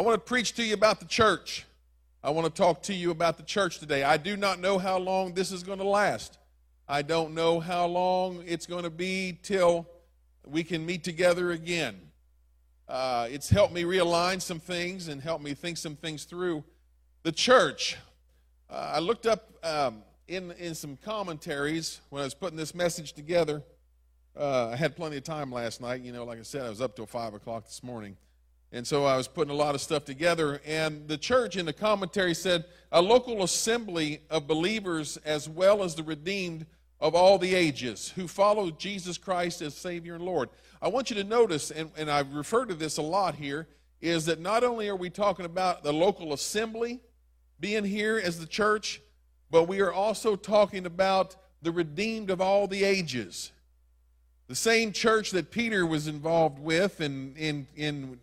I want to preach to you about the church. I want to talk to you about the church today. I do not know how long this is going to last. I don't know how long it's going to be till we can meet together again. Uh, it's helped me realign some things and helped me think some things through. The church. Uh, I looked up um, in, in some commentaries when I was putting this message together. Uh, I had plenty of time last night. You know, like I said, I was up till 5 o'clock this morning. And so I was putting a lot of stuff together. And the church in the commentary said a local assembly of believers as well as the redeemed of all the ages who follow Jesus Christ as Savior and Lord. I want you to notice, and, and I've referred to this a lot here, is that not only are we talking about the local assembly being here as the church, but we are also talking about the redeemed of all the ages. The same church that Peter was involved with and in, in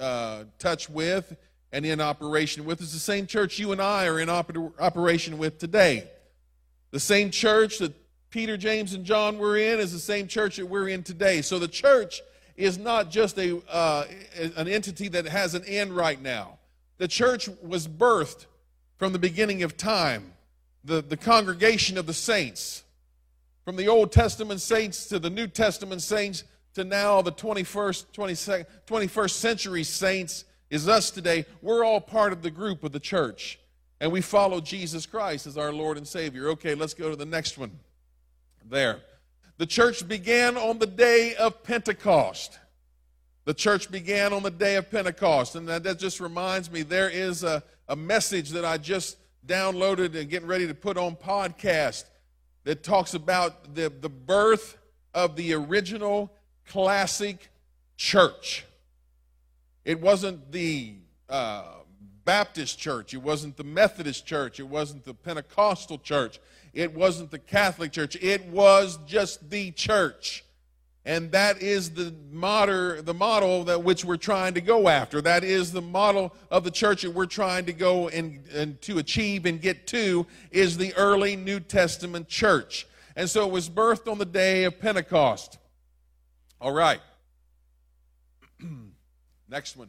uh, touch with and in operation with is the same church you and I are in oper- operation with today. The same church that Peter, James, and John were in is the same church that we're in today. So the church is not just a, uh, an entity that has an end right now. The church was birthed from the beginning of time, the, the congregation of the saints. From the Old Testament saints to the New Testament saints to now the 21st, 22nd, 21st century saints is us today. We're all part of the group of the church. And we follow Jesus Christ as our Lord and Savior. Okay, let's go to the next one. There. The church began on the day of Pentecost. The church began on the day of Pentecost. And that, that just reminds me there is a, a message that I just downloaded and getting ready to put on podcast that talks about the, the birth of the original classic church. It wasn't the uh, Baptist church, it wasn't the Methodist church, it wasn't the Pentecostal church, it wasn't the Catholic church. It was just the church. And that is the model, the model that which we're trying to go after. That is the model of the church that we're trying to go and, and to achieve and get to is the early New Testament church. And so it was birthed on the day of Pentecost. All right. Next one.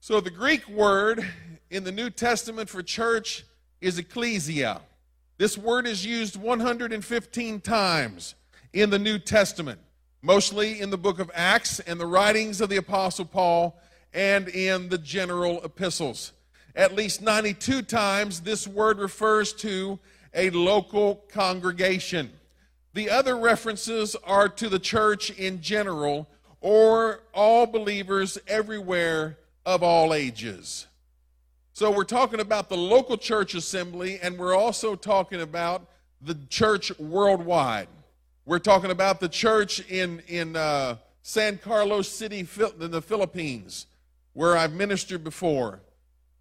So the Greek word in the New Testament for church is ecclesia. This word is used 115 times in the New Testament, mostly in the book of Acts and the writings of the Apostle Paul and in the general epistles. At least 92 times, this word refers to a local congregation. The other references are to the church in general or all believers everywhere of all ages. So we're talking about the local church assembly, and we're also talking about the church worldwide. We're talking about the church in, in uh, San Carlos City, in the Philippines, where I've ministered before.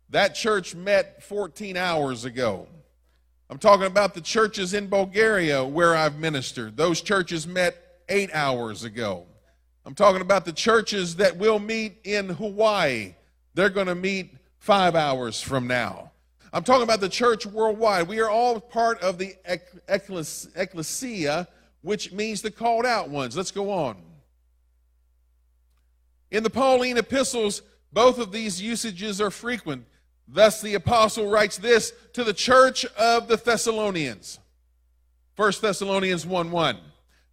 That church met 14 hours ago. I'm talking about the churches in Bulgaria where I've ministered. Those churches met eight hours ago. I'm talking about the churches that will meet in Hawaii. They're going to meet five hours from now. I'm talking about the church worldwide. We are all part of the ecclesia, which means the called out ones. Let's go on. In the Pauline epistles, both of these usages are frequent. Thus, the apostle writes this to the church of the Thessalonians. 1 Thessalonians 1 1.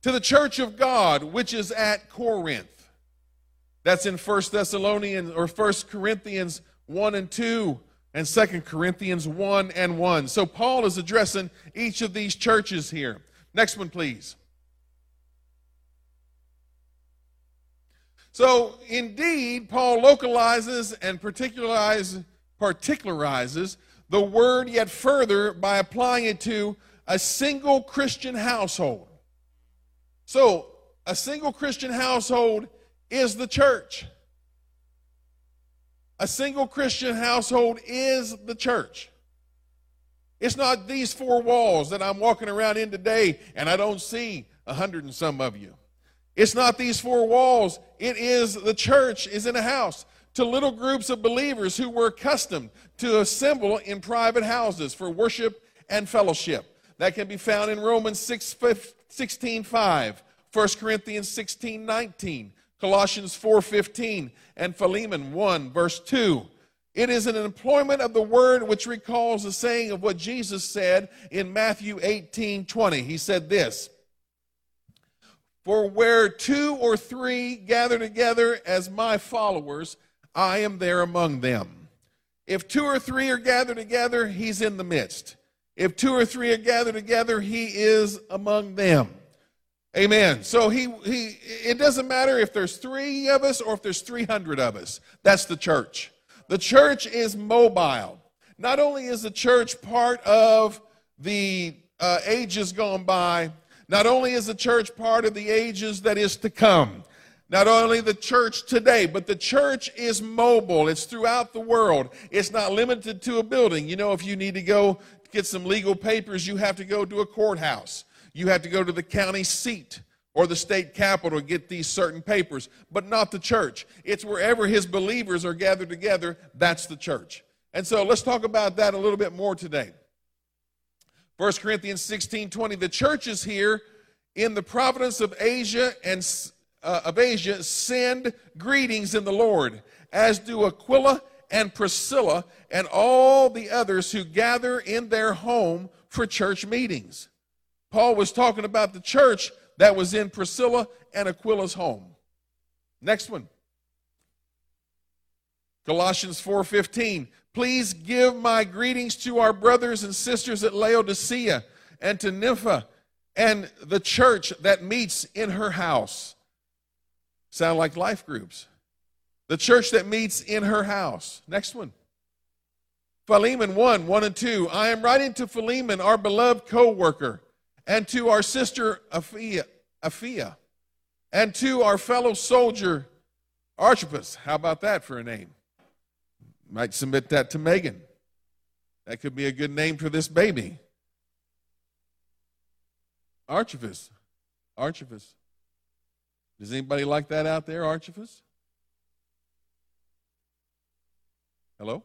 To the church of God, which is at Corinth. That's in 1 Thessalonians or 1 Corinthians 1 and 2 and 2 Corinthians 1 and 1. So Paul is addressing each of these churches here. Next one, please. So, indeed, Paul localizes and particularizes particularizes the word yet further by applying it to a single Christian household. So, a single Christian household is the church. A single Christian household is the church. It's not these four walls that I'm walking around in today and I don't see a hundred and some of you. It's not these four walls. It is the church is in a house to little groups of believers who were accustomed to assemble in private houses for worship and fellowship. That can be found in Romans 6, 16 5, 1 Corinthians 16 19, Colossians 4:15 and Philemon 1 verse 2. It is an employment of the word which recalls the saying of what Jesus said in Matthew 18 20. He said this For where two or three gather together as my followers, I am there among them. If two or three are gathered together, he's in the midst. If two or three are gathered together, he is among them. Amen. So he, he it doesn't matter if there's three of us or if there's 300 of us. That's the church. The church is mobile. Not only is the church part of the uh, ages gone by, not only is the church part of the ages that is to come, not only the church today, but the church is mobile. It's throughout the world. It's not limited to a building. You know, if you need to go get some legal papers, you have to go to a courthouse. You have to go to the county seat or the state capitol to get these certain papers, but not the church. It's wherever his believers are gathered together, that's the church. And so let's talk about that a little bit more today. 1 Corinthians 16 20, the church is here in the province of Asia and uh, of Asia send greetings in the Lord, as do Aquila and Priscilla and all the others who gather in their home for church meetings. Paul was talking about the church that was in Priscilla and Aquila's home. Next one. Colossians 4:15 Please give my greetings to our brothers and sisters at Laodicea and to Nympha and the church that meets in her house. Sound like life groups. The church that meets in her house. Next one. Philemon 1, 1 and 2. I am writing to Philemon, our beloved co worker, and to our sister Apphia, and to our fellow soldier Archippus. How about that for a name? Might submit that to Megan. That could be a good name for this baby. Archippus. Archippus. Does anybody like that out there, Archippus? Hello?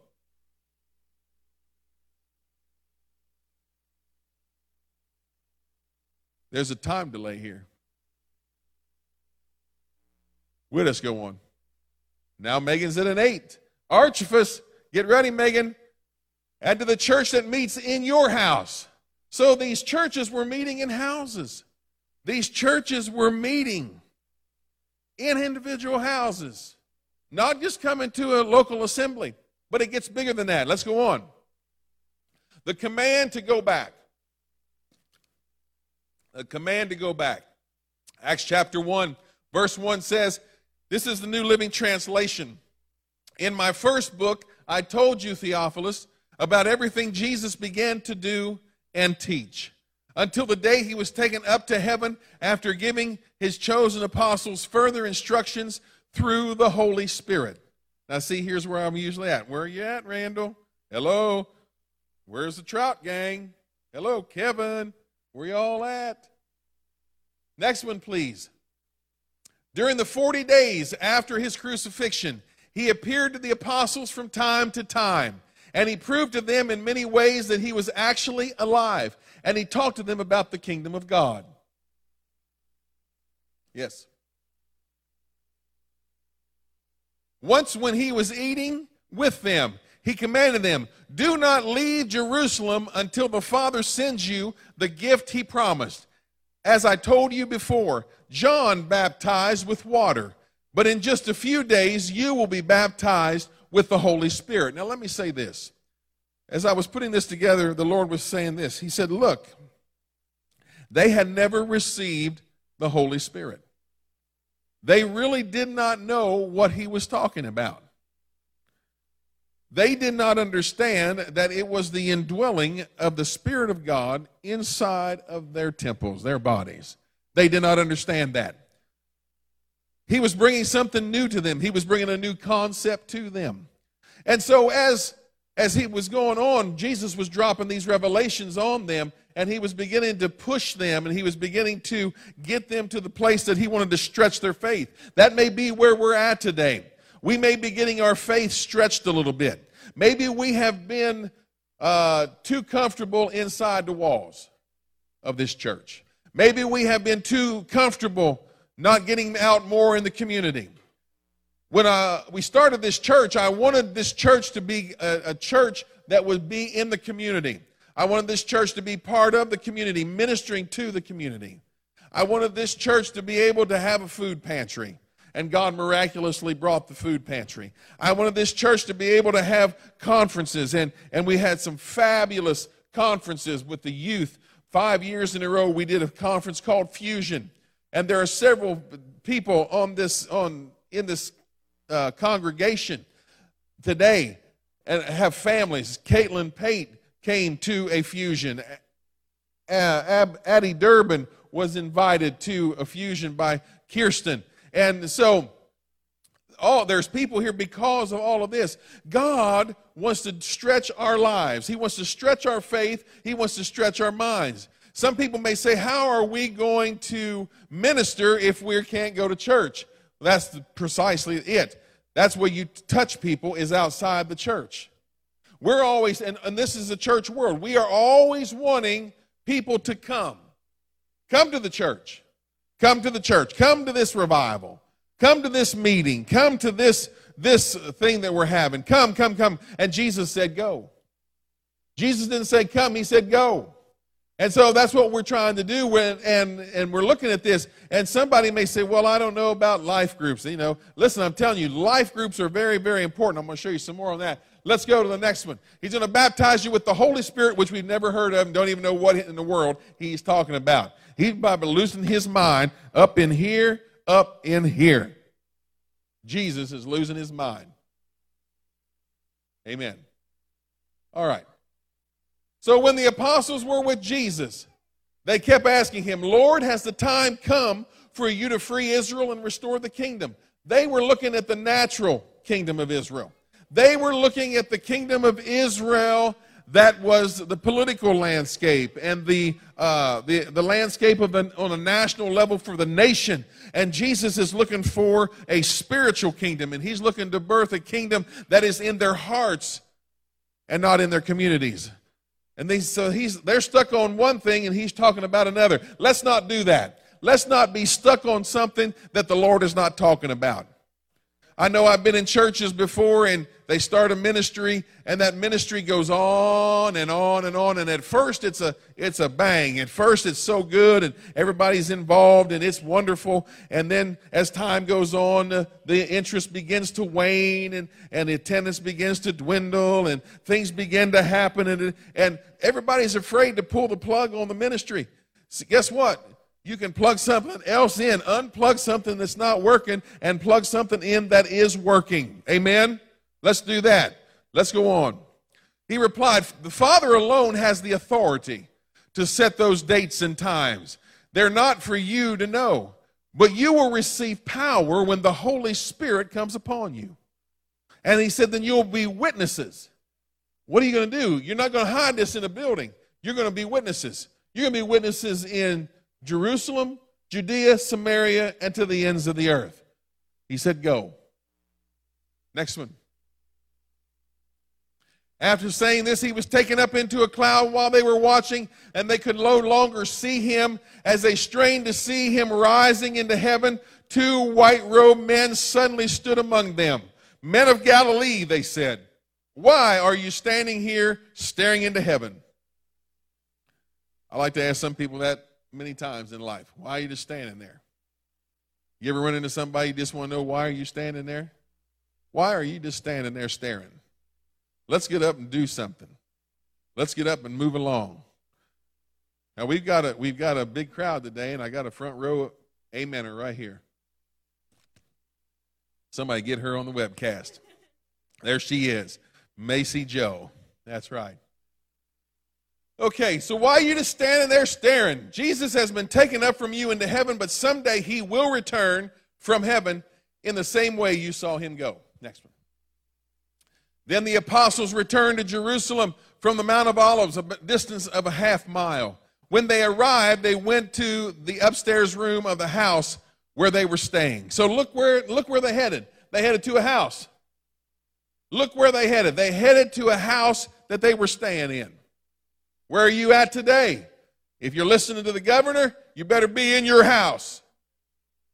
There's a time delay here. We'll just go on. Now Megan's at an eight. Archippus, get ready, Megan. Add to the church that meets in your house. So these churches were meeting in houses. These churches were meeting in individual houses, not just coming to a local assembly, but it gets bigger than that. Let's go on. The command to go back. A command to go back. Acts chapter 1, verse 1 says, This is the New Living Translation. In my first book, I told you, Theophilus, about everything Jesus began to do and teach until the day he was taken up to heaven after giving his chosen apostles further instructions through the Holy Spirit. Now, see, here's where I'm usually at. Where are you at, Randall? Hello? Where's the Trout Gang? Hello, Kevin. Where you all at? Next one, please. During the 40 days after his crucifixion, he appeared to the apostles from time to time, and he proved to them in many ways that he was actually alive, and he talked to them about the kingdom of God. Yes. Once, when he was eating with them, he commanded them, Do not leave Jerusalem until the Father sends you the gift he promised. As I told you before, John baptized with water, but in just a few days you will be baptized with the Holy Spirit. Now, let me say this. As I was putting this together, the Lord was saying this. He said, Look, they had never received the Holy Spirit. They really did not know what he was talking about. They did not understand that it was the indwelling of the Spirit of God inside of their temples, their bodies. They did not understand that. He was bringing something new to them, he was bringing a new concept to them. And so, as, as he was going on, Jesus was dropping these revelations on them, and he was beginning to push them, and he was beginning to get them to the place that he wanted to stretch their faith. That may be where we're at today. We may be getting our faith stretched a little bit. Maybe we have been uh, too comfortable inside the walls of this church. Maybe we have been too comfortable not getting out more in the community. When we started this church, I wanted this church to be a, a church that would be in the community. I wanted this church to be part of the community, ministering to the community. I wanted this church to be able to have a food pantry, and God miraculously brought the food pantry. I wanted this church to be able to have conferences, and, and we had some fabulous conferences with the youth. Five years in a row, we did a conference called Fusion, and there are several people on this on in this uh, congregation today and have families. Caitlin Pate came to a fusion. Uh, Addie Durbin was invited to a fusion by Kirsten. And so, all there's people here because of all of this. God wants to stretch our lives. He wants to stretch our faith. He wants to stretch our minds. Some people may say, How are we going to minister if we can't go to church? That's precisely it. That's where you touch people is outside the church. We're always, and, and this is a church world, we are always wanting people to come. Come to the church. Come to the church. Come to this revival. Come to this meeting. Come to this, this thing that we're having. Come, come, come. And Jesus said, Go. Jesus didn't say come, he said go. And so that's what we're trying to do when, and, and we're looking at this. And somebody may say, well, I don't know about life groups. You know, listen, I'm telling you, life groups are very, very important. I'm going to show you some more on that. Let's go to the next one. He's going to baptize you with the Holy Spirit, which we've never heard of and don't even know what in the world he's talking about. He's about losing his mind up in here, up in here. Jesus is losing his mind. Amen. All right. So when the apostles were with Jesus, they kept asking him, Lord, has the time come for you to free Israel and restore the kingdom? They were looking at the natural kingdom of Israel. They were looking at the kingdom of Israel that was the political landscape and the, uh, the, the landscape of on a national level for the nation. And Jesus is looking for a spiritual kingdom, and he's looking to birth a kingdom that is in their hearts and not in their communities. And they, so he's, they're stuck on one thing and he's talking about another. Let's not do that. Let's not be stuck on something that the Lord is not talking about. I know I've been in churches before and they start a ministry, and that ministry goes on and on and on. And at first, it's a it's a bang. At first, it's so good, and everybody's involved, and it's wonderful. And then, as time goes on, the interest begins to wane, and and the attendance begins to dwindle, and things begin to happen, and and everybody's afraid to pull the plug on the ministry. So guess what? You can plug something else in, unplug something that's not working, and plug something in that is working. Amen. Let's do that. Let's go on. He replied, The Father alone has the authority to set those dates and times. They're not for you to know, but you will receive power when the Holy Spirit comes upon you. And he said, Then you'll be witnesses. What are you going to do? You're not going to hide this in a building. You're going to be witnesses. You're going to be witnesses in Jerusalem, Judea, Samaria, and to the ends of the earth. He said, Go. Next one. After saying this, he was taken up into a cloud while they were watching, and they could no longer see him. As they strained to see him rising into heaven, two white robed men suddenly stood among them. Men of Galilee, they said, why are you standing here staring into heaven? I like to ask some people that many times in life. Why are you just standing there? You ever run into somebody you just want to know why are you standing there? Why are you just standing there staring? Let's get up and do something. Let's get up and move along. Now we've got a we've got a big crowd today, and I got a front row amener right here. Somebody get her on the webcast. There she is, Macy Joe. That's right. Okay, so why are you just standing there staring? Jesus has been taken up from you into heaven, but someday he will return from heaven in the same way you saw him go. Next one. Then the apostles returned to Jerusalem from the Mount of Olives, a distance of a half mile. When they arrived, they went to the upstairs room of the house where they were staying. So look where look where they headed. They headed to a house. Look where they headed. They headed to a house that they were staying in. Where are you at today? If you're listening to the governor, you better be in your house.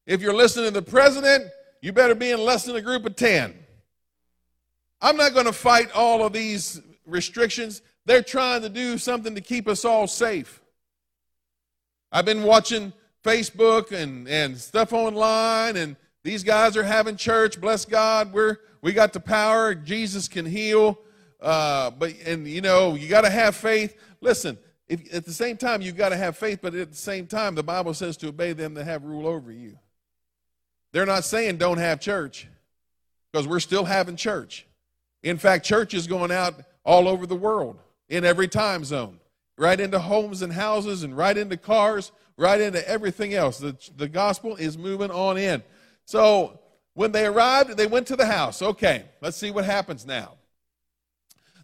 If you're listening to the president, you better be in less than a group of 10. I'm not going to fight all of these restrictions. They're trying to do something to keep us all safe. I've been watching Facebook and, and stuff online, and these guys are having church. Bless God, we're we got the power. Jesus can heal. Uh, but and you know you got to have faith. Listen, if, at the same time you've got to have faith, but at the same time the Bible says to obey them that have rule over you. They're not saying don't have church, because we're still having church. In fact, church is going out all over the world in every time zone, right into homes and houses, and right into cars, right into everything else. The, the gospel is moving on in. So when they arrived, they went to the house. Okay, let's see what happens now.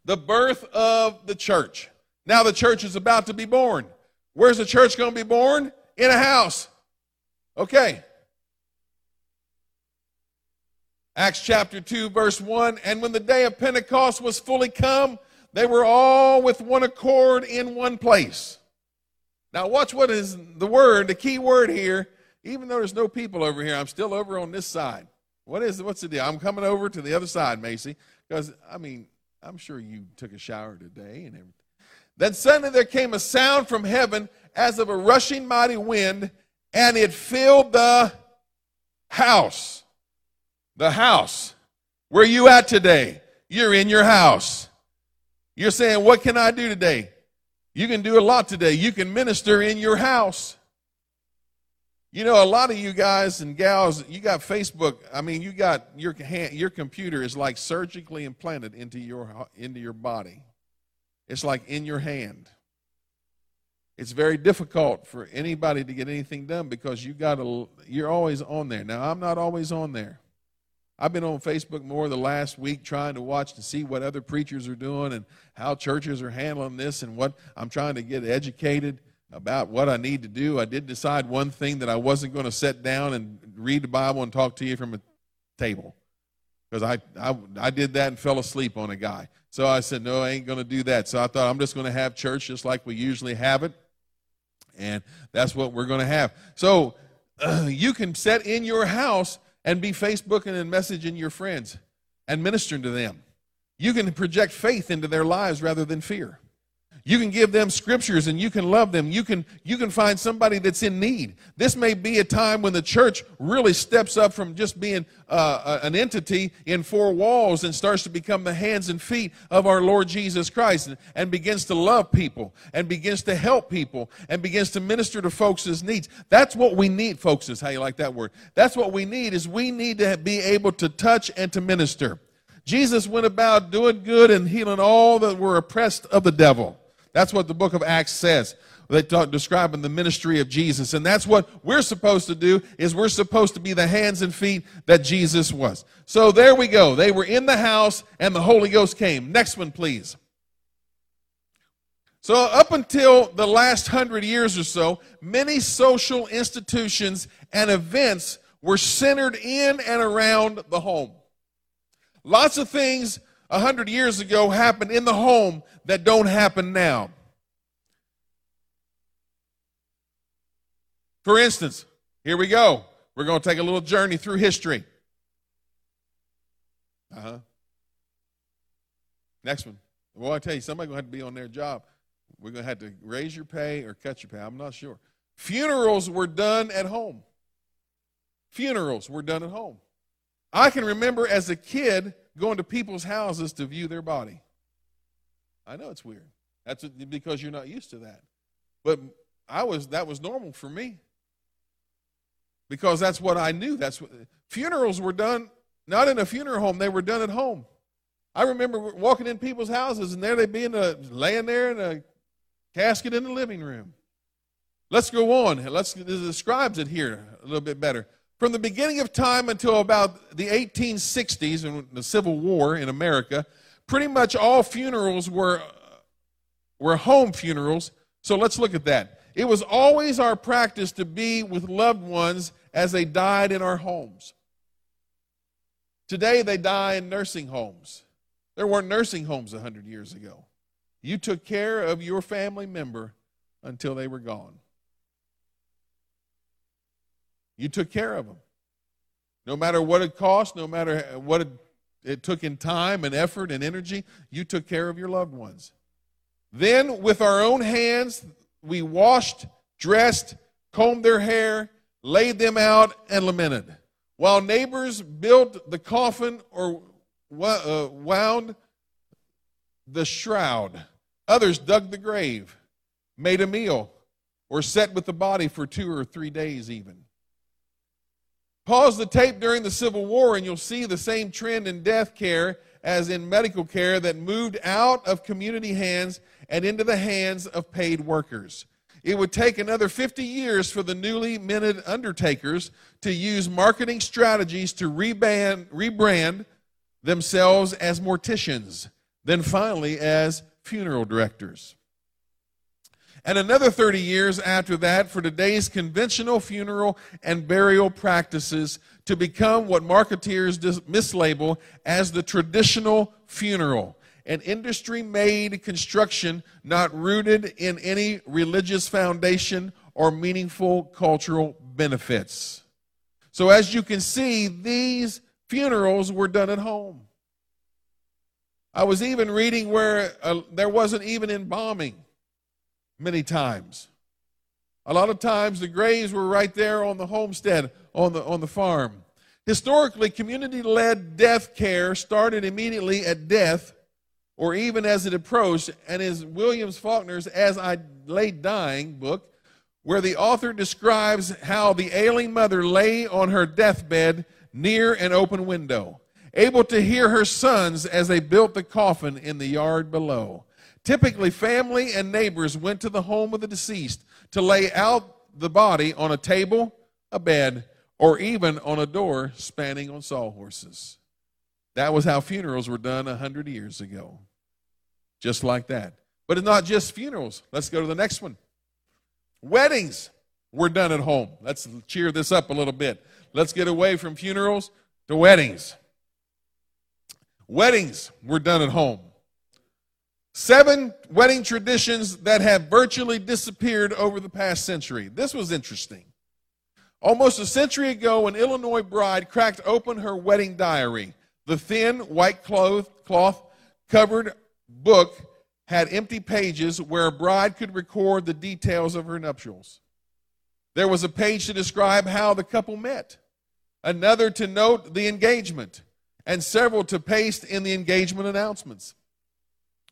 The birth of the church. Now the church is about to be born. Where's the church going to be born? In a house. Okay. Acts chapter 2, verse 1 And when the day of Pentecost was fully come, they were all with one accord in one place. Now, watch what is the word, the key word here. Even though there's no people over here, I'm still over on this side. What is what's the deal? I'm coming over to the other side, Macy, because I mean, I'm sure you took a shower today and everything. Then suddenly there came a sound from heaven as of a rushing mighty wind, and it filled the house. The house. Where are you at today? You're in your house. You're saying, What can I do today? You can do a lot today. You can minister in your house. You know, a lot of you guys and gals, you got Facebook. I mean, you got your hand, your computer is like surgically implanted into your into your body. It's like in your hand. It's very difficult for anybody to get anything done because you got to you're always on there. Now, I'm not always on there. I've been on Facebook more the last week trying to watch to see what other preachers are doing and how churches are handling this and what I'm trying to get educated about what I need to do. I did decide one thing that I wasn't going to sit down and read the Bible and talk to you from a table because I, I, I did that and fell asleep on a guy. So I said, no, I ain't going to do that. So I thought I'm just going to have church just like we usually have it. And that's what we're going to have. So uh, you can set in your house and be Facebooking and messaging your friends and ministering to them. You can project faith into their lives rather than fear. You can give them scriptures and you can love them. You can, you can find somebody that's in need. This may be a time when the church really steps up from just being uh, an entity in four walls and starts to become the hands and feet of our Lord Jesus Christ and, and begins to love people and begins to help people and begins to minister to folks' needs. That's what we need, folks, is how you like that word. That's what we need is we need to be able to touch and to minister. Jesus went about doing good and healing all that were oppressed of the devil. That's what the book of Acts says. They talk describing the ministry of Jesus. And that's what we're supposed to do is we're supposed to be the hands and feet that Jesus was. So there we go. They were in the house and the Holy Ghost came. Next one, please. So, up until the last hundred years or so, many social institutions and events were centered in and around the home. Lots of things a hundred years ago happened in the home that don't happen now. For instance, here we go. We're going to take a little journey through history. Uh huh. Next one. Well, I tell you, somebody's going to have to be on their job. We're going to have to raise your pay or cut your pay. I'm not sure. Funerals were done at home. Funerals were done at home. I can remember as a kid going to people's houses to view their body. I know it's weird. That's because you're not used to that. But I was that was normal for me. Because that's what I knew. That's what funerals were done not in a funeral home, they were done at home. I remember walking in people's houses and there they'd be in a, laying there in a casket in the living room. Let's go on. Let's it describes it here a little bit better. From the beginning of time until about the 1860s and the Civil War in America, pretty much all funerals were, were home funerals. So let's look at that. It was always our practice to be with loved ones as they died in our homes. Today, they die in nursing homes. There weren't nursing homes 100 years ago. You took care of your family member until they were gone. You took care of them. No matter what it cost, no matter what it, it took in time and effort and energy, you took care of your loved ones. Then, with our own hands, we washed, dressed, combed their hair, laid them out, and lamented. While neighbors built the coffin or uh, wound the shroud, others dug the grave, made a meal, or sat with the body for two or three days, even. Pause the tape during the Civil War, and you'll see the same trend in death care as in medical care that moved out of community hands and into the hands of paid workers. It would take another 50 years for the newly minted undertakers to use marketing strategies to rebrand, rebrand themselves as morticians, then finally as funeral directors. And another 30 years after that for today's conventional funeral and burial practices to become what marketeers mislabel as the traditional funeral an industry made construction not rooted in any religious foundation or meaningful cultural benefits. So, as you can see, these funerals were done at home. I was even reading where uh, there wasn't even embalming many times. A lot of times the graves were right there on the homestead, on the, on the farm. Historically, community led death care started immediately at death or even as it approached, and is Williams Faulkner's As I Lay Dying book, where the author describes how the ailing mother lay on her deathbed near an open window, able to hear her sons as they built the coffin in the yard below. Typically, family and neighbors went to the home of the deceased to lay out the body on a table, a bed, or even on a door spanning on sawhorses. That was how funerals were done a hundred years ago just like that. But it's not just funerals. Let's go to the next one. Weddings were done at home. Let's cheer this up a little bit. Let's get away from funerals to weddings. Weddings were done at home. Seven wedding traditions that have virtually disappeared over the past century. This was interesting. Almost a century ago, an Illinois bride cracked open her wedding diary. The thin, white cloth, covered book had empty pages where a bride could record the details of her nuptials. There was a page to describe how the couple met, another to note the engagement, and several to paste in the engagement announcements.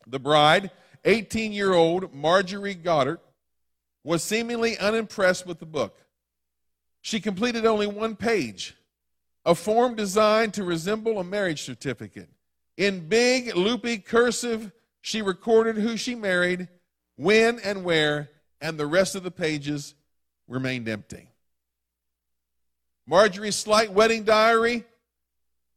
The bride, 18 year old Marjorie Goddard, was seemingly unimpressed with the book. She completed only one page, a form designed to resemble a marriage certificate. In big, loopy cursive, she recorded who she married, when and where, and the rest of the pages remained empty. Marjorie's slight wedding diary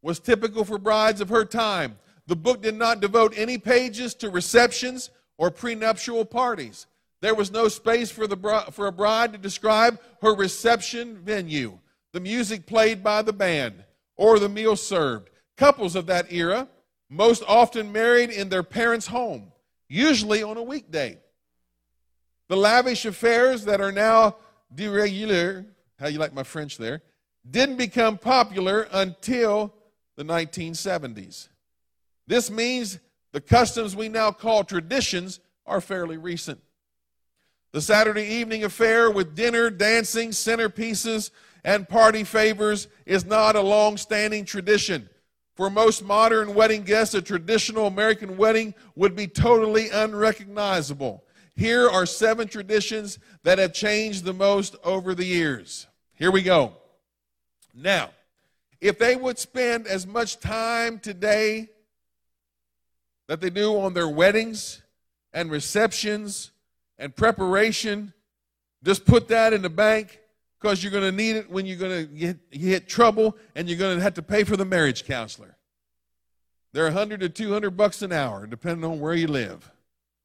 was typical for brides of her time. The book did not devote any pages to receptions or prenuptial parties. There was no space for, the, for a bride to describe her reception venue, the music played by the band, or the meal served. Couples of that era most often married in their parents' home, usually on a weekday. The lavish affairs that are now de rigueur, how you like my French there, didn't become popular until the 1970s. This means the customs we now call traditions are fairly recent. The Saturday evening affair with dinner, dancing, centerpieces, and party favors is not a long standing tradition. For most modern wedding guests, a traditional American wedding would be totally unrecognizable. Here are seven traditions that have changed the most over the years. Here we go. Now, if they would spend as much time today that they do on their weddings and receptions and preparation, just put that in the bank because you're going to need it when you're going to get, hit trouble and you're going to have to pay for the marriage counselor. They're 100 to 200 bucks an hour, depending on where you live.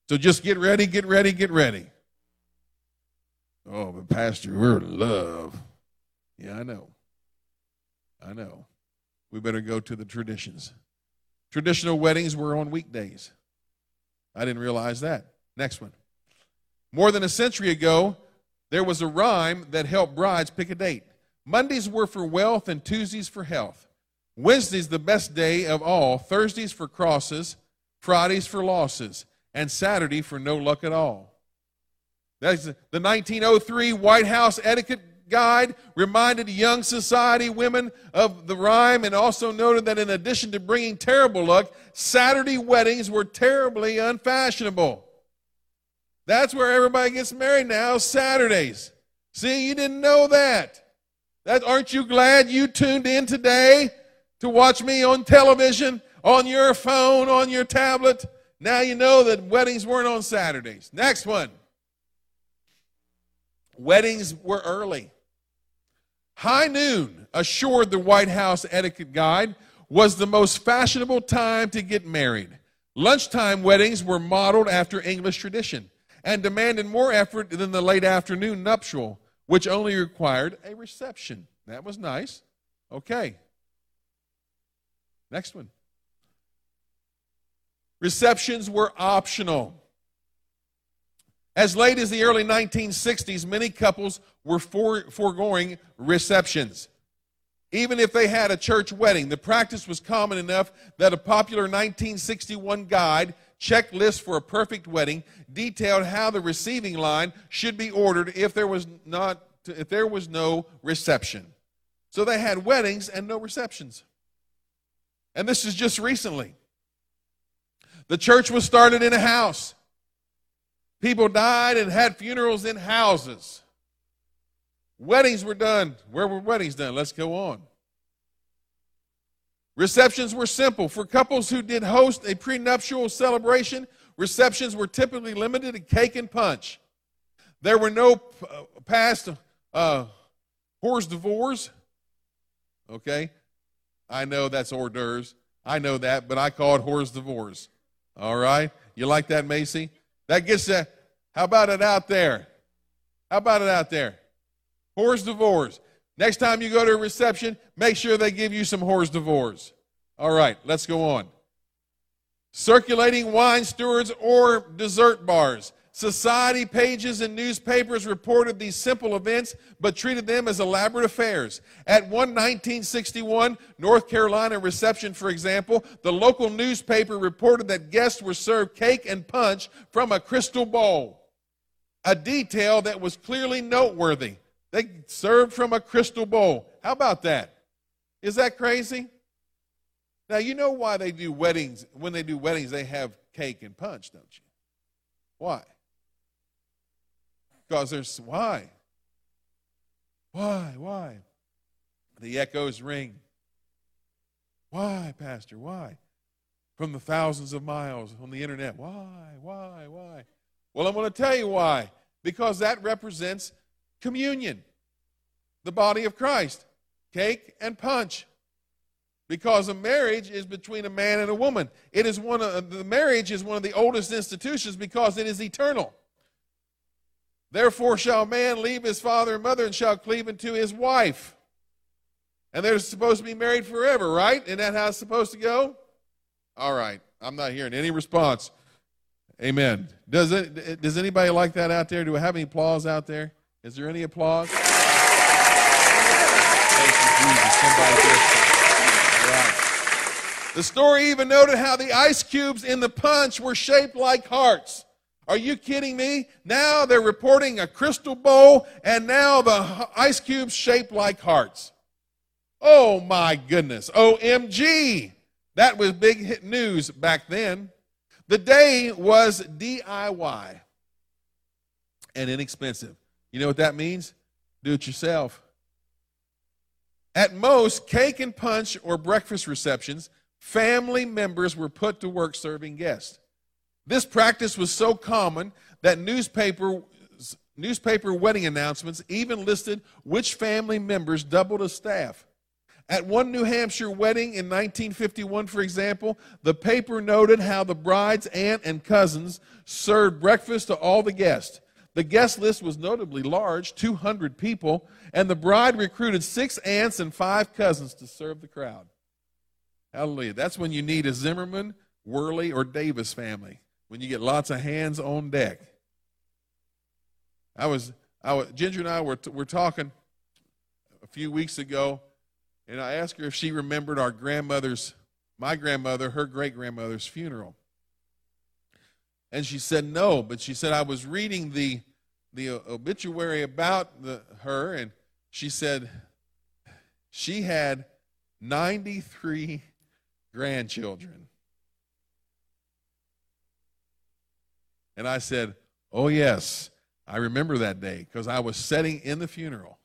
So just get ready, get ready, get ready. Oh, but Pastor, we're in love. Yeah, I know. I know. We better go to the traditions. Traditional weddings were on weekdays. I didn't realize that. Next one. More than a century ago, there was a rhyme that helped brides pick a date. Mondays were for wealth and Tuesdays for health. Wednesday's the best day of all. Thursdays for crosses, Fridays for losses, and Saturday for no luck at all. That's the 1903 White House etiquette guide reminded young society women of the rhyme and also noted that in addition to bringing terrible luck, Saturday weddings were terribly unfashionable. That's where everybody gets married now, Saturdays. See, you didn't know that. That aren't you glad you tuned in today to watch me on television, on your phone, on your tablet? Now you know that weddings weren't on Saturdays. Next one. Weddings were early. High noon, assured the White House etiquette guide, was the most fashionable time to get married. Lunchtime weddings were modeled after English tradition and demanded more effort than the late afternoon nuptial, which only required a reception. That was nice. Okay. Next one. Receptions were optional. As late as the early 1960s, many couples were for, foregoing receptions. Even if they had a church wedding, the practice was common enough that a popular 1961 guide, Checklist for a Perfect Wedding, detailed how the receiving line should be ordered if there was not if there was no reception. So they had weddings and no receptions. And this is just recently. The church was started in a house. People died and had funerals in houses. Weddings were done. Where were weddings done? Let's go on. Receptions were simple. For couples who did host a prenuptial celebration, receptions were typically limited to cake and punch. There were no uh, past uh, hors d'oeuvres. Okay? I know that's hors d'oeuvres. I know that, but I call it hors d'oeuvres. All right? You like that, Macy? That gets that. How about it out there? How about it out there? Hors d'oeuvres. Next time you go to a reception, make sure they give you some hors d'oeuvres. All right, let's go on. Circulating wine stewards or dessert bars. Society pages and newspapers reported these simple events but treated them as elaborate affairs. At one 1961 North Carolina reception, for example, the local newspaper reported that guests were served cake and punch from a crystal bowl, a detail that was clearly noteworthy. They served from a crystal bowl. How about that? Is that crazy? Now, you know why they do weddings. When they do weddings, they have cake and punch, don't you? Why? Because there's why? Why? Why? The echoes ring. Why, Pastor? Why? From the thousands of miles on the internet. Why? Why? Why? Well, I'm going to tell you why. Because that represents communion, the body of Christ, cake and punch. Because a marriage is between a man and a woman. It is one of the marriage is one of the oldest institutions because it is eternal. Therefore shall man leave his father and mother and shall cleave unto his wife. And they're supposed to be married forever, right? Isn't that how it's supposed to go? All right. I'm not hearing any response. Amen. Does it, does anybody like that out there? Do we have any applause out there? Is there any applause? Thank you, Jesus. Somebody All right. The story even noted how the ice cubes in the punch were shaped like hearts. Are you kidding me? Now they're reporting a crystal bowl and now the ice cubes shaped like hearts. Oh my goodness. OMG. That was big hit news back then. The day was DIY and inexpensive. You know what that means? Do it yourself. At most, cake and punch or breakfast receptions, family members were put to work serving guests. This practice was so common that newspaper, newspaper wedding announcements even listed which family members doubled as staff. At one New Hampshire wedding in 1951, for example, the paper noted how the bride's aunt and cousins served breakfast to all the guests. The guest list was notably large 200 people and the bride recruited six aunts and five cousins to serve the crowd. Hallelujah. That's when you need a Zimmerman, Worley, or Davis family when you get lots of hands on deck. I was, I was Ginger and I were, were talking a few weeks ago, and I asked her if she remembered our grandmother's, my grandmother, her great grandmother's funeral. And she said no, but she said I was reading the the obituary about the, her, and she said she had 93 grandchildren. And I said, Oh, yes, I remember that day because I was sitting in the funeral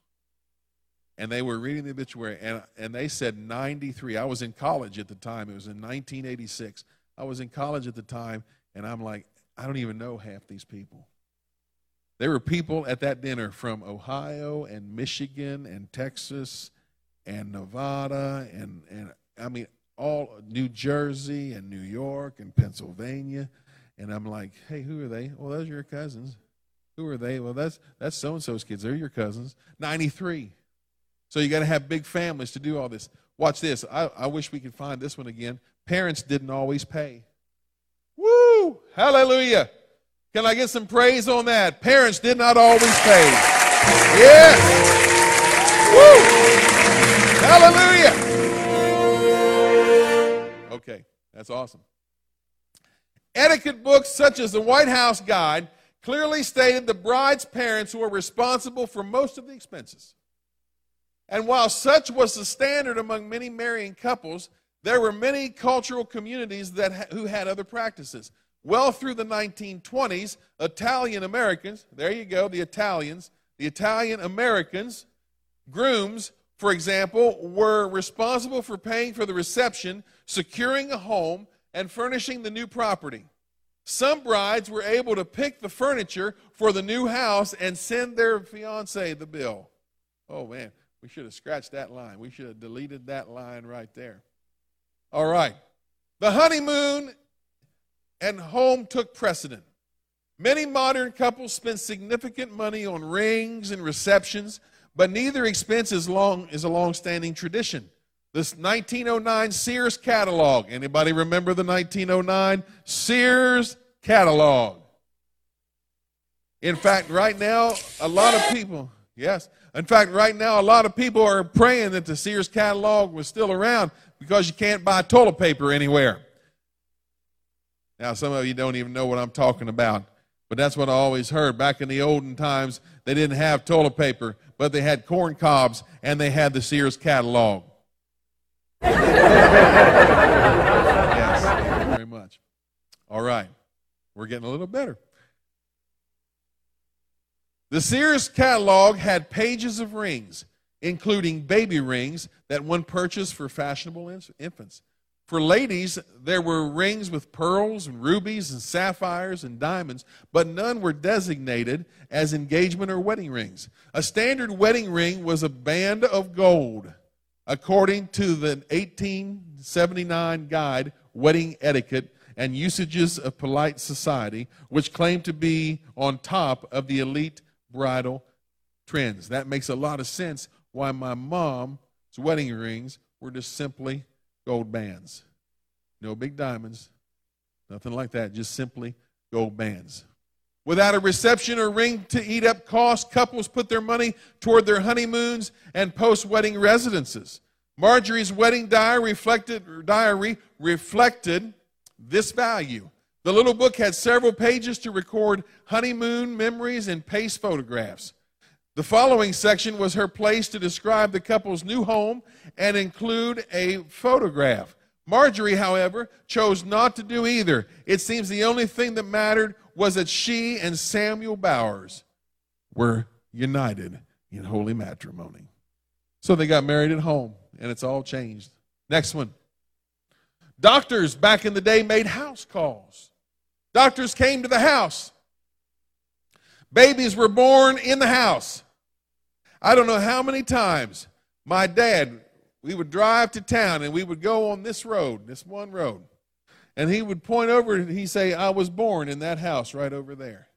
and they were reading the obituary and, and they said 93. I was in college at the time. It was in 1986. I was in college at the time and I'm like, I don't even know half these people. There were people at that dinner from Ohio and Michigan and Texas and Nevada and, and I mean, all New Jersey and New York and Pennsylvania. And I'm like, hey, who are they? Well, those are your cousins. Who are they? Well, that's that's so and so's kids. They're your cousins. 93. So you got to have big families to do all this. Watch this. I, I wish we could find this one again. Parents didn't always pay. Woo! Hallelujah. Can I get some praise on that? Parents did not always pay. Yes. Woo! Hallelujah. Okay, that's awesome. Etiquette books such as the White House Guide clearly stated the bride's parents were responsible for most of the expenses. And while such was the standard among many marrying couples, there were many cultural communities that who had other practices. Well, through the 1920s, Italian Americans, there you go, the Italians, the Italian Americans, grooms, for example, were responsible for paying for the reception, securing a home, and furnishing the new property. Some brides were able to pick the furniture for the new house and send their fiance the bill. Oh man, we should have scratched that line. We should have deleted that line right there. All right. The honeymoon and home took precedent. Many modern couples spend significant money on rings and receptions, but neither expense is long is a long-standing tradition. This 1909 Sears catalog. Anybody remember the 1909 Sears catalog? In fact, right now, a lot of people, yes, in fact, right now, a lot of people are praying that the Sears catalog was still around because you can't buy toilet paper anywhere. Now, some of you don't even know what I'm talking about, but that's what I always heard. Back in the olden times, they didn't have toilet paper, but they had corn cobs and they had the Sears catalog yes, thank you very much. All right, we're getting a little better. The Sears catalog had pages of rings, including baby rings that one purchased for fashionable infants. For ladies, there were rings with pearls and rubies and sapphires and diamonds, but none were designated as engagement or wedding rings. A standard wedding ring was a band of gold according to the 1879 guide, Wedding Etiquette and Usages of Polite Society, which claimed to be on top of the elite bridal trends. That makes a lot of sense why my mom's wedding rings were just simply gold bands. No big diamonds, nothing like that, just simply gold bands. Without a reception or ring to eat up costs, couples put their money toward their honeymoons and post wedding residences. Marjorie's wedding diary reflected, diary reflected this value. The little book had several pages to record honeymoon memories and paste photographs. The following section was her place to describe the couple's new home and include a photograph. Marjorie, however, chose not to do either. It seems the only thing that mattered was that she and Samuel Bowers were united in holy matrimony. So they got married at home, and it's all changed. Next one. Doctors back in the day made house calls. Doctors came to the house. Babies were born in the house. I don't know how many times my dad, we would drive to town and we would go on this road, this one road. And he would point over and he'd say, I was born in that house right over there.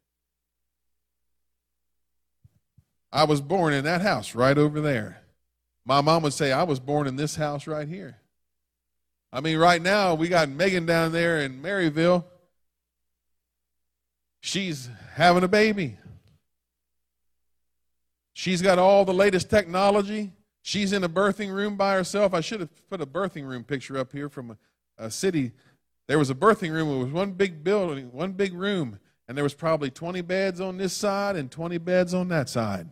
I was born in that house right over there. My mom would say, I was born in this house right here. I mean, right now, we got Megan down there in Maryville. She's having a baby. She's got all the latest technology. She's in a birthing room by herself. I should have put a birthing room picture up here from a, a city. There was a birthing room. It was one big building, one big room, and there was probably 20 beds on this side and 20 beds on that side.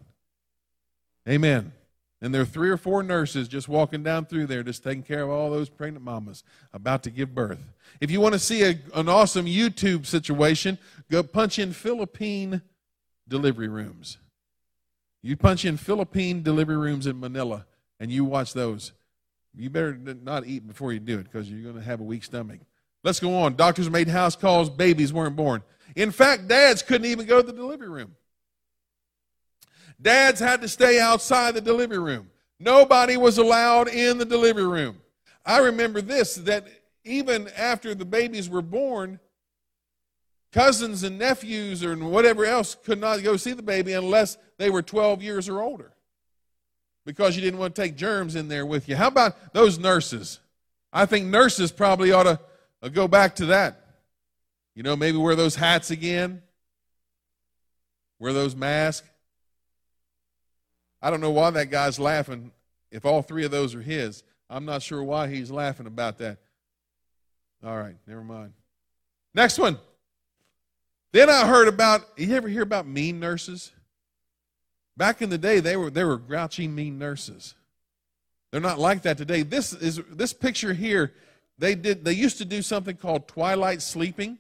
Amen. And there are three or four nurses just walking down through there, just taking care of all those pregnant mamas about to give birth. If you want to see a, an awesome YouTube situation, go punch in Philippine delivery rooms. You punch in Philippine delivery rooms in Manila, and you watch those. You better not eat before you do it because you're going to have a weak stomach. Let's go on. Doctors made house calls, babies weren't born. In fact, dads couldn't even go to the delivery room. Dads had to stay outside the delivery room. Nobody was allowed in the delivery room. I remember this that even after the babies were born, cousins and nephews or whatever else could not go see the baby unless they were 12 years or older because you didn't want to take germs in there with you. How about those nurses? I think nurses probably ought to uh, go back to that. You know, maybe wear those hats again, wear those masks. I don't know why that guy's laughing. If all three of those are his, I'm not sure why he's laughing about that. All right, never mind. Next one. Then I heard about, you ever hear about mean nurses? Back in the day, they were, they were grouchy, mean nurses. They're not like that today. This is this picture here. They did. They used to do something called twilight sleeping.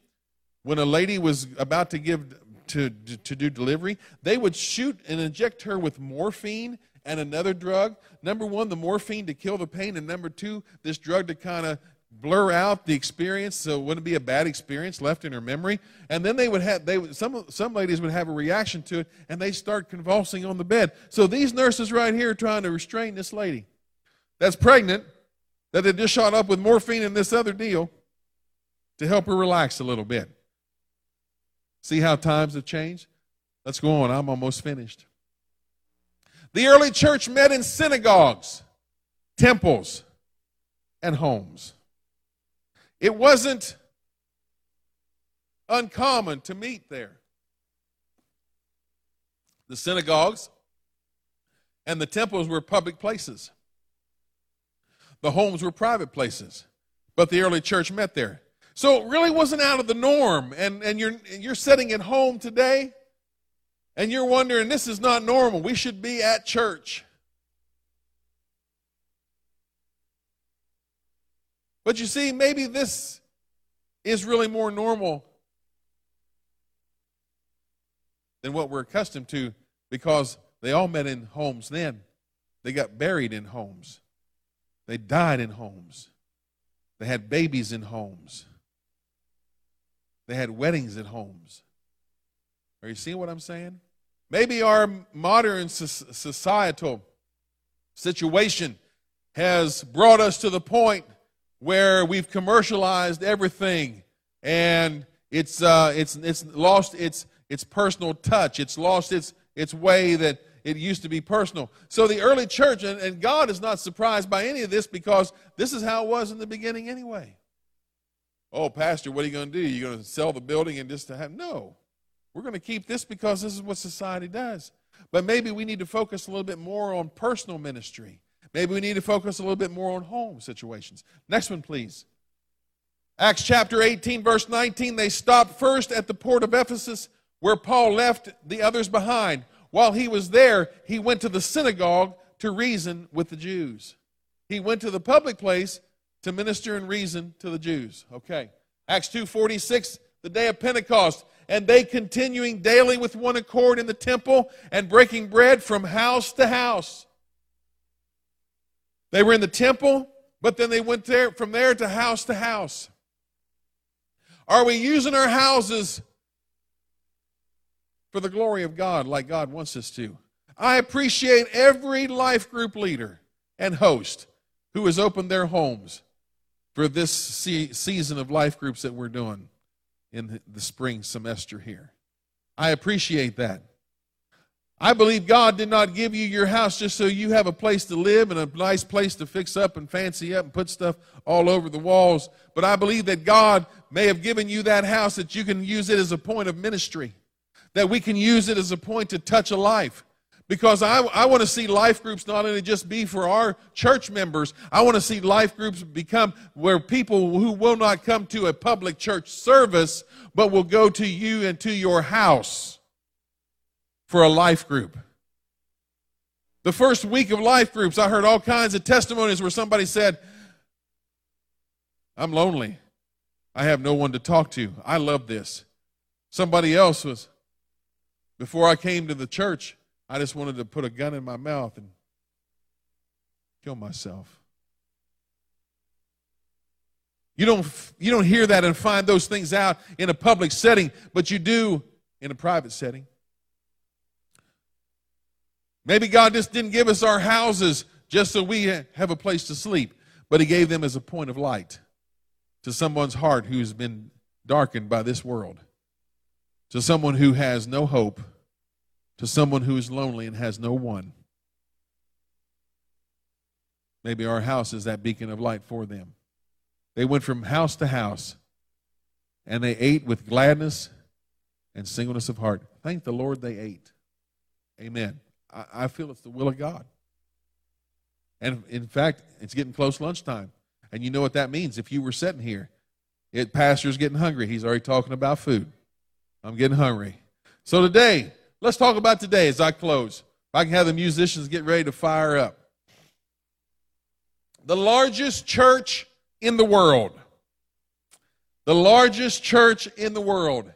When a lady was about to give to, to do delivery, they would shoot and inject her with morphine and another drug. Number one, the morphine to kill the pain, and number two, this drug to kind of blur out the experience so it wouldn't be a bad experience left in her memory and then they would have they would, some some ladies would have a reaction to it and they start convulsing on the bed so these nurses right here trying to restrain this lady that's pregnant that they just shot up with morphine and this other deal to help her relax a little bit See how times have changed? Let's go on. I'm almost finished. The early church met in synagogues, temples, and homes. It wasn't uncommon to meet there. The synagogues and the temples were public places. The homes were private places, but the early church met there. So it really wasn't out of the norm. And, and you're, you're sitting at home today and you're wondering, this is not normal. We should be at church. But you see, maybe this is really more normal than what we're accustomed to because they all met in homes then. They got buried in homes, they died in homes, they had babies in homes. They had weddings at homes. Are you seeing what I'm saying? Maybe our modern societal situation has brought us to the point where we've commercialized everything and it's, uh, it's, it's lost its, its personal touch. It's lost its, its way that it used to be personal. So the early church, and, and God is not surprised by any of this because this is how it was in the beginning anyway oh, Pastor, what are you going to do? You're going to sell the building and just to have. No. We're going to keep this because this is what society does. But maybe we need to focus a little bit more on personal ministry. Maybe we need to focus a little bit more on home situations. Next one, please. Acts chapter 18, verse 19. They stopped first at the port of Ephesus where Paul left the others behind. While he was there, he went to the synagogue to reason with the Jews. He went to the public place to minister and reason to the Jews. Okay. Acts 2:46, the day of Pentecost, and they continuing daily with one accord in the temple and breaking bread from house to house. They were in the temple, but then they went there from there to house to house. Are we using our houses for the glory of God like God wants us to? I appreciate every life group leader and host who has opened their homes for this season of life groups that we're doing in the spring semester here. I appreciate that. I believe God did not give you your house just so you have a place to live and a nice place to fix up and fancy up and put stuff all over the walls. But I believe that God may have given you that house that you can use it as a point of ministry, that we can use it as a point to touch a life. because I, I want to see life groups not only just be for our church members, I want to see life groups become where people who will not come to a public church service, but will go to you and to your house for a life group. The first week of life groups, I heard all kinds of testimonies where somebody said, I'm lonely. I have no one to talk to. I love this. Somebody else was, before I came to the church, I just wanted to put a gun in my mouth and kill myself. You don't, you don't hear that and find those things out in a public setting, but you do in a private setting. Maybe God just didn't give us our houses just so we have a place to sleep, but He gave them as a point of light to someone's heart who's been darkened by this world, to someone who has no hope, to someone who is lonely and has no one. Maybe our house is that beacon of light for them. They went from house to house and they ate with gladness and singleness of heart. Thank the Lord they ate. Amen. I, I feel it's the will of God. And in fact, it's getting close lunchtime. And you know what that means. If you were sitting here, it pastor's getting hungry. He's already talking about food. I'm getting hungry. So today, let's talk about today as I close. If I can have the musicians get ready to fire up. The largest church in the world. The largest church in the world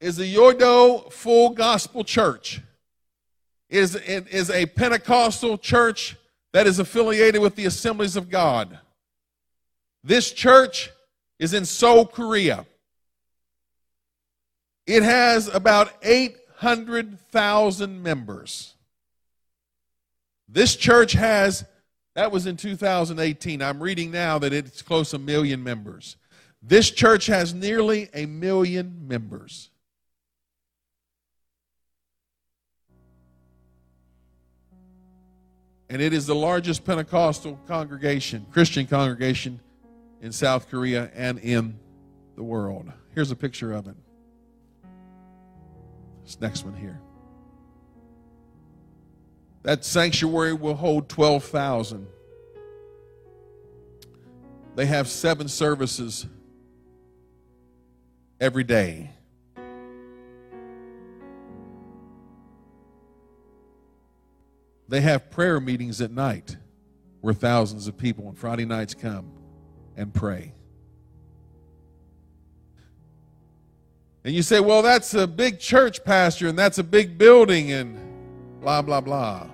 is the Yoido Full Gospel Church is, is a Pentecostal church that is affiliated with the Assemblies of God. This church is in Seoul, Korea. It has about 800,000 members. This church has, that was in 2018. I'm reading now that it's close a million members. This church has nearly a million members. And it is the largest Pentecostal congregation, Christian congregation in South Korea and in the world. Here's a picture of it. This next one here. That sanctuary will hold 12,000. They have seven services every day. They have prayer meetings at night where thousands of people on Friday nights come and pray. And you say, well, that's a big church, Pastor, and that's a big building, and blah, blah, blah.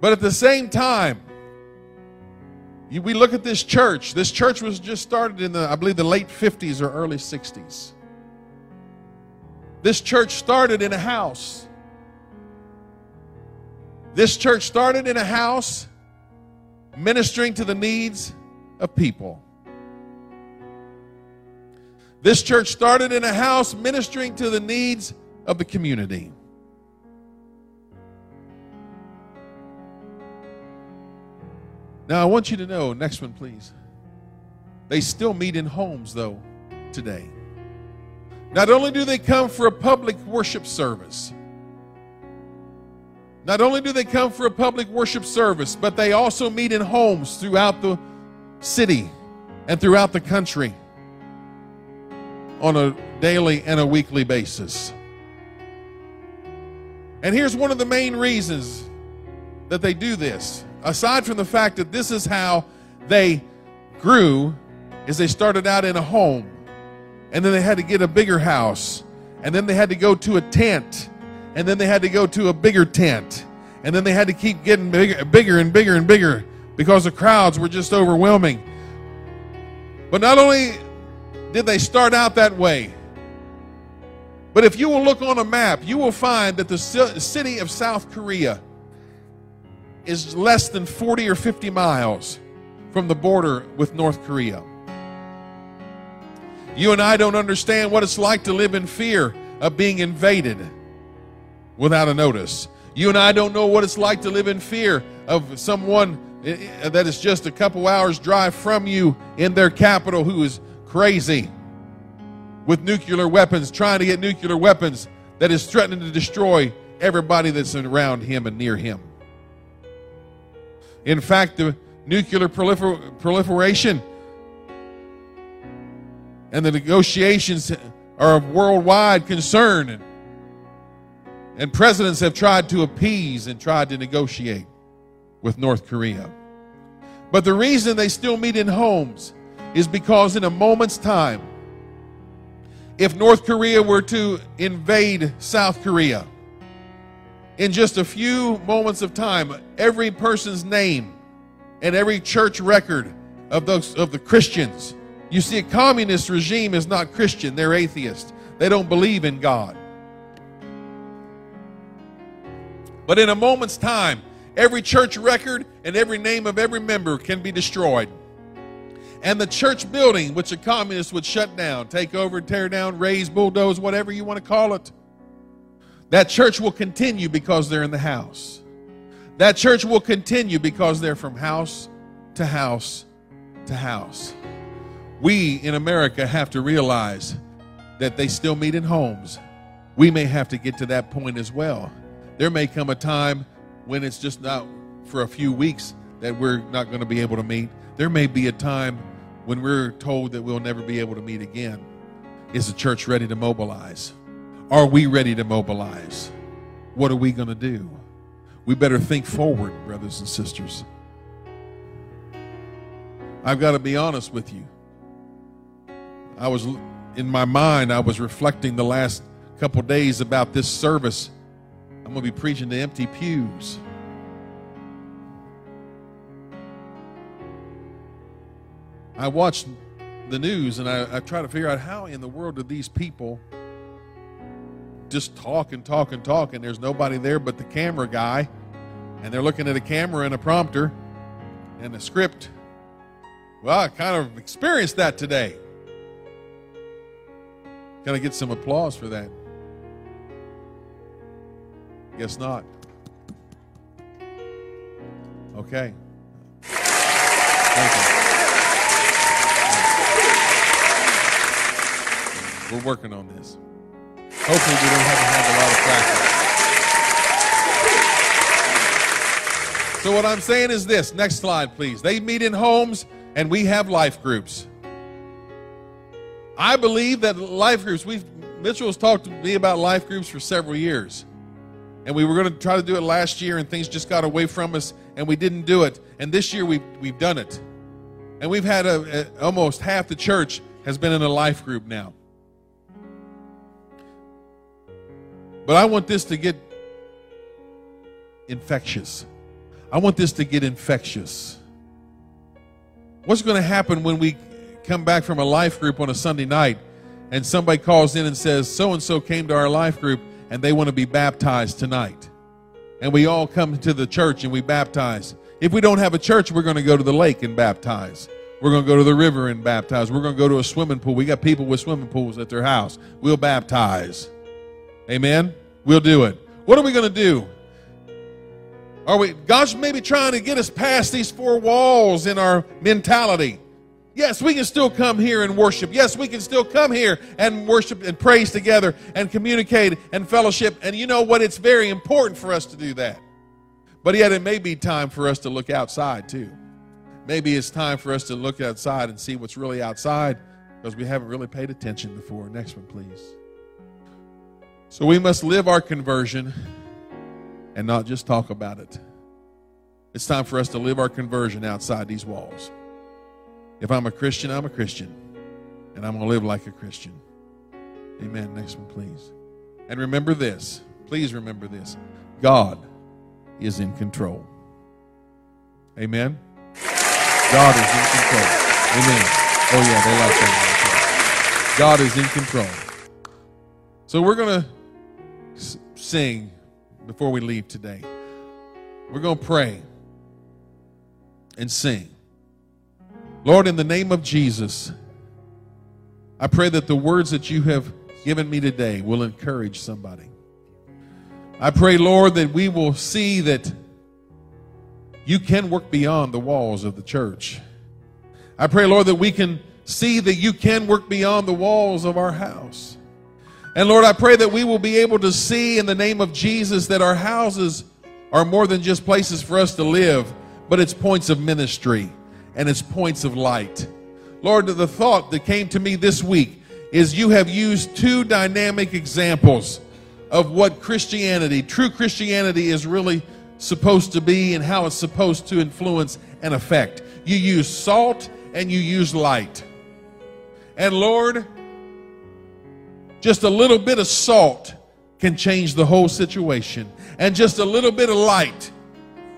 But at the same time, we look at this church. This church was just started in the, I believe, the late 50s or early 60s. This church started in a house. This church started in a house ministering to the needs of people. This church started in a house ministering to the needs of the community. Now, I want you to know, next one, please. They still meet in homes, though, today. Not only do they come for a public worship service, not only do they come for a public worship service, but they also meet in homes throughout the city and throughout the country on a daily and a weekly basis. And here's one of the main reasons that they do this. Aside from the fact that this is how they grew is they started out in a home and then they had to get a bigger house and then they had to go to a tent and then they had to go to a bigger tent, and then they had to keep getting bigger, bigger and bigger and bigger because the crowds were just overwhelming. But not only did they start out that way, but if you will look on a map, you will find that the city of South Korea is less than 40 or 50 miles from the border with North Korea. You and I don't understand what it's like to live in fear of being invaded without a notice. You and I don't know what it's like to live in fear of someone eh, eh, that is just a couple hours drive from you in their capital who is crazy. with nuclear weapons, trying to get nuclear weapons that is threatening to destroy everybody that's around him and near him. In fact, the nuclear prolifer- proliferation and the negotiations are of worldwide concern. And, presidents have tried to appease and tried to negotiate with North Korea. But the reason they still meet in homes is because in a moment's time, if North Korea were to invade South Korea, in just a few moments of time, every person's name and every church record of those of the Christians. You see, a communist regime is not Christian, they're atheist. They don't believe in God. But in a moment's time, every church record and every name of every member can be destroyed. And the church building, which a communist would shut down, take over, tear down, raze, bulldoze, whatever you want to call it, that church will continue because they're in the house. That church will continue because they're from house to house to house. We in America have to realize that they still meet in homes. We may have to get to that point as well. There may come a time when it's just not for a few weeks that we're not going to be able to meet. There may be a time when we're told that we'll never be able to meet again. Is the church ready to mobilize? Are we ready to mobilize? What are we going to do? We better think forward, brothers and sisters. I've got to be honest with you. I was in my mind, I was reflecting the last couple days about this service. I'm going to be preaching to empty pews. I watched the news and I, I try to figure out how in the world do these people just talk and talk and talk, and there's nobody there but the camera guy, and they're looking at a camera and a prompter and a script. Well, I kind of experienced that today. Can I get some applause for that? Guess not. Okay. Thank you. We're working on this. Hopefully, we don't have to have a lot of practice. So, what I'm saying is this next slide, please. They meet in homes, and we have life groups. I believe that life groups, we've, Mitchell has talked to me about life groups for several years. And we were going to try to do it last year, and things just got away from us, and we didn't do it. And this year, we've, we've done it. And we've had a, a, almost half the church has been in a life group now. But I want this to get infectious. I want this to get infectious. What's going to happen when we come back from a life group on a Sunday night and somebody calls in and says, So and so came to our life group and they want to be baptized tonight? And we all come to the church and we baptize. If we don't have a church, we're going to go to the lake and baptize. We're going to go to the river and baptize. We're going to go to a swimming pool. We got people with swimming pools at their house. We'll baptize. Amen? We'll do it. What are we going to do? Are we God's maybe trying to get us past these four walls in our mentality. Yes, we can still come here and worship. Yes, we can still come here and worship and praise together and communicate and fellowship. And you know what? It's very important for us to do that. But yet, it may be time for us to look outside too. Maybe it's time for us to look outside and see what's really outside because we haven't really paid attention before. Next one, please. So we must live our conversion and not just talk about it. It's time for us to live our conversion outside these walls. If I'm a Christian, I'm a Christian, and I'm going to live like a Christian. Amen. Next one, please. And remember this. Please remember this. God is in control. Amen. God is in control. Amen. Oh, yeah, they like that. God is in control. So we're going to sing before we leave today. We're going to pray and sing. Lord, in the name of Jesus, I pray that the words that you have given me today will encourage somebody. I pray, Lord, that we will see that you can work beyond the walls of the church. I pray, Lord, that we can see that you can work beyond the walls of our house. And Lord, I pray that we will be able to see in the name of Jesus that our houses are more than just places for us to live, but it's points of ministry and it's points of light. Lord, the thought that came to me this week is you have used two dynamic examples of what Christianity, true Christianity, is really supposed to be and how it's supposed to influence and affect. You use salt and you use light. And Lord, just a little bit of salt can change the whole situation. And just a little bit of light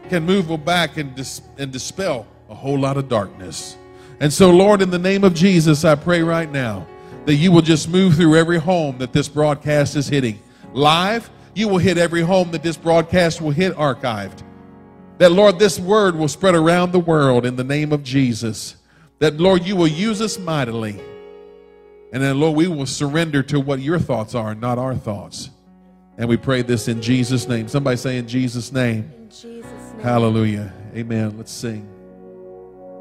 can move back and, dis- and dispel a whole lot of darkness. And so, Lord, in the name of Jesus, I pray right now that you will just move through every home that this broadcast is hitting. Live, you will hit every home that this broadcast will hit archived. That, Lord, this word will spread around the world in the name of Jesus. That, Lord, you will use us mightily. And then, Lord, we will surrender to what your thoughts are, not our thoughts. And we pray this in Jesus' name. Somebody say, in Jesus' name. In Jesus' name. Hallelujah. Amen. Let's sing.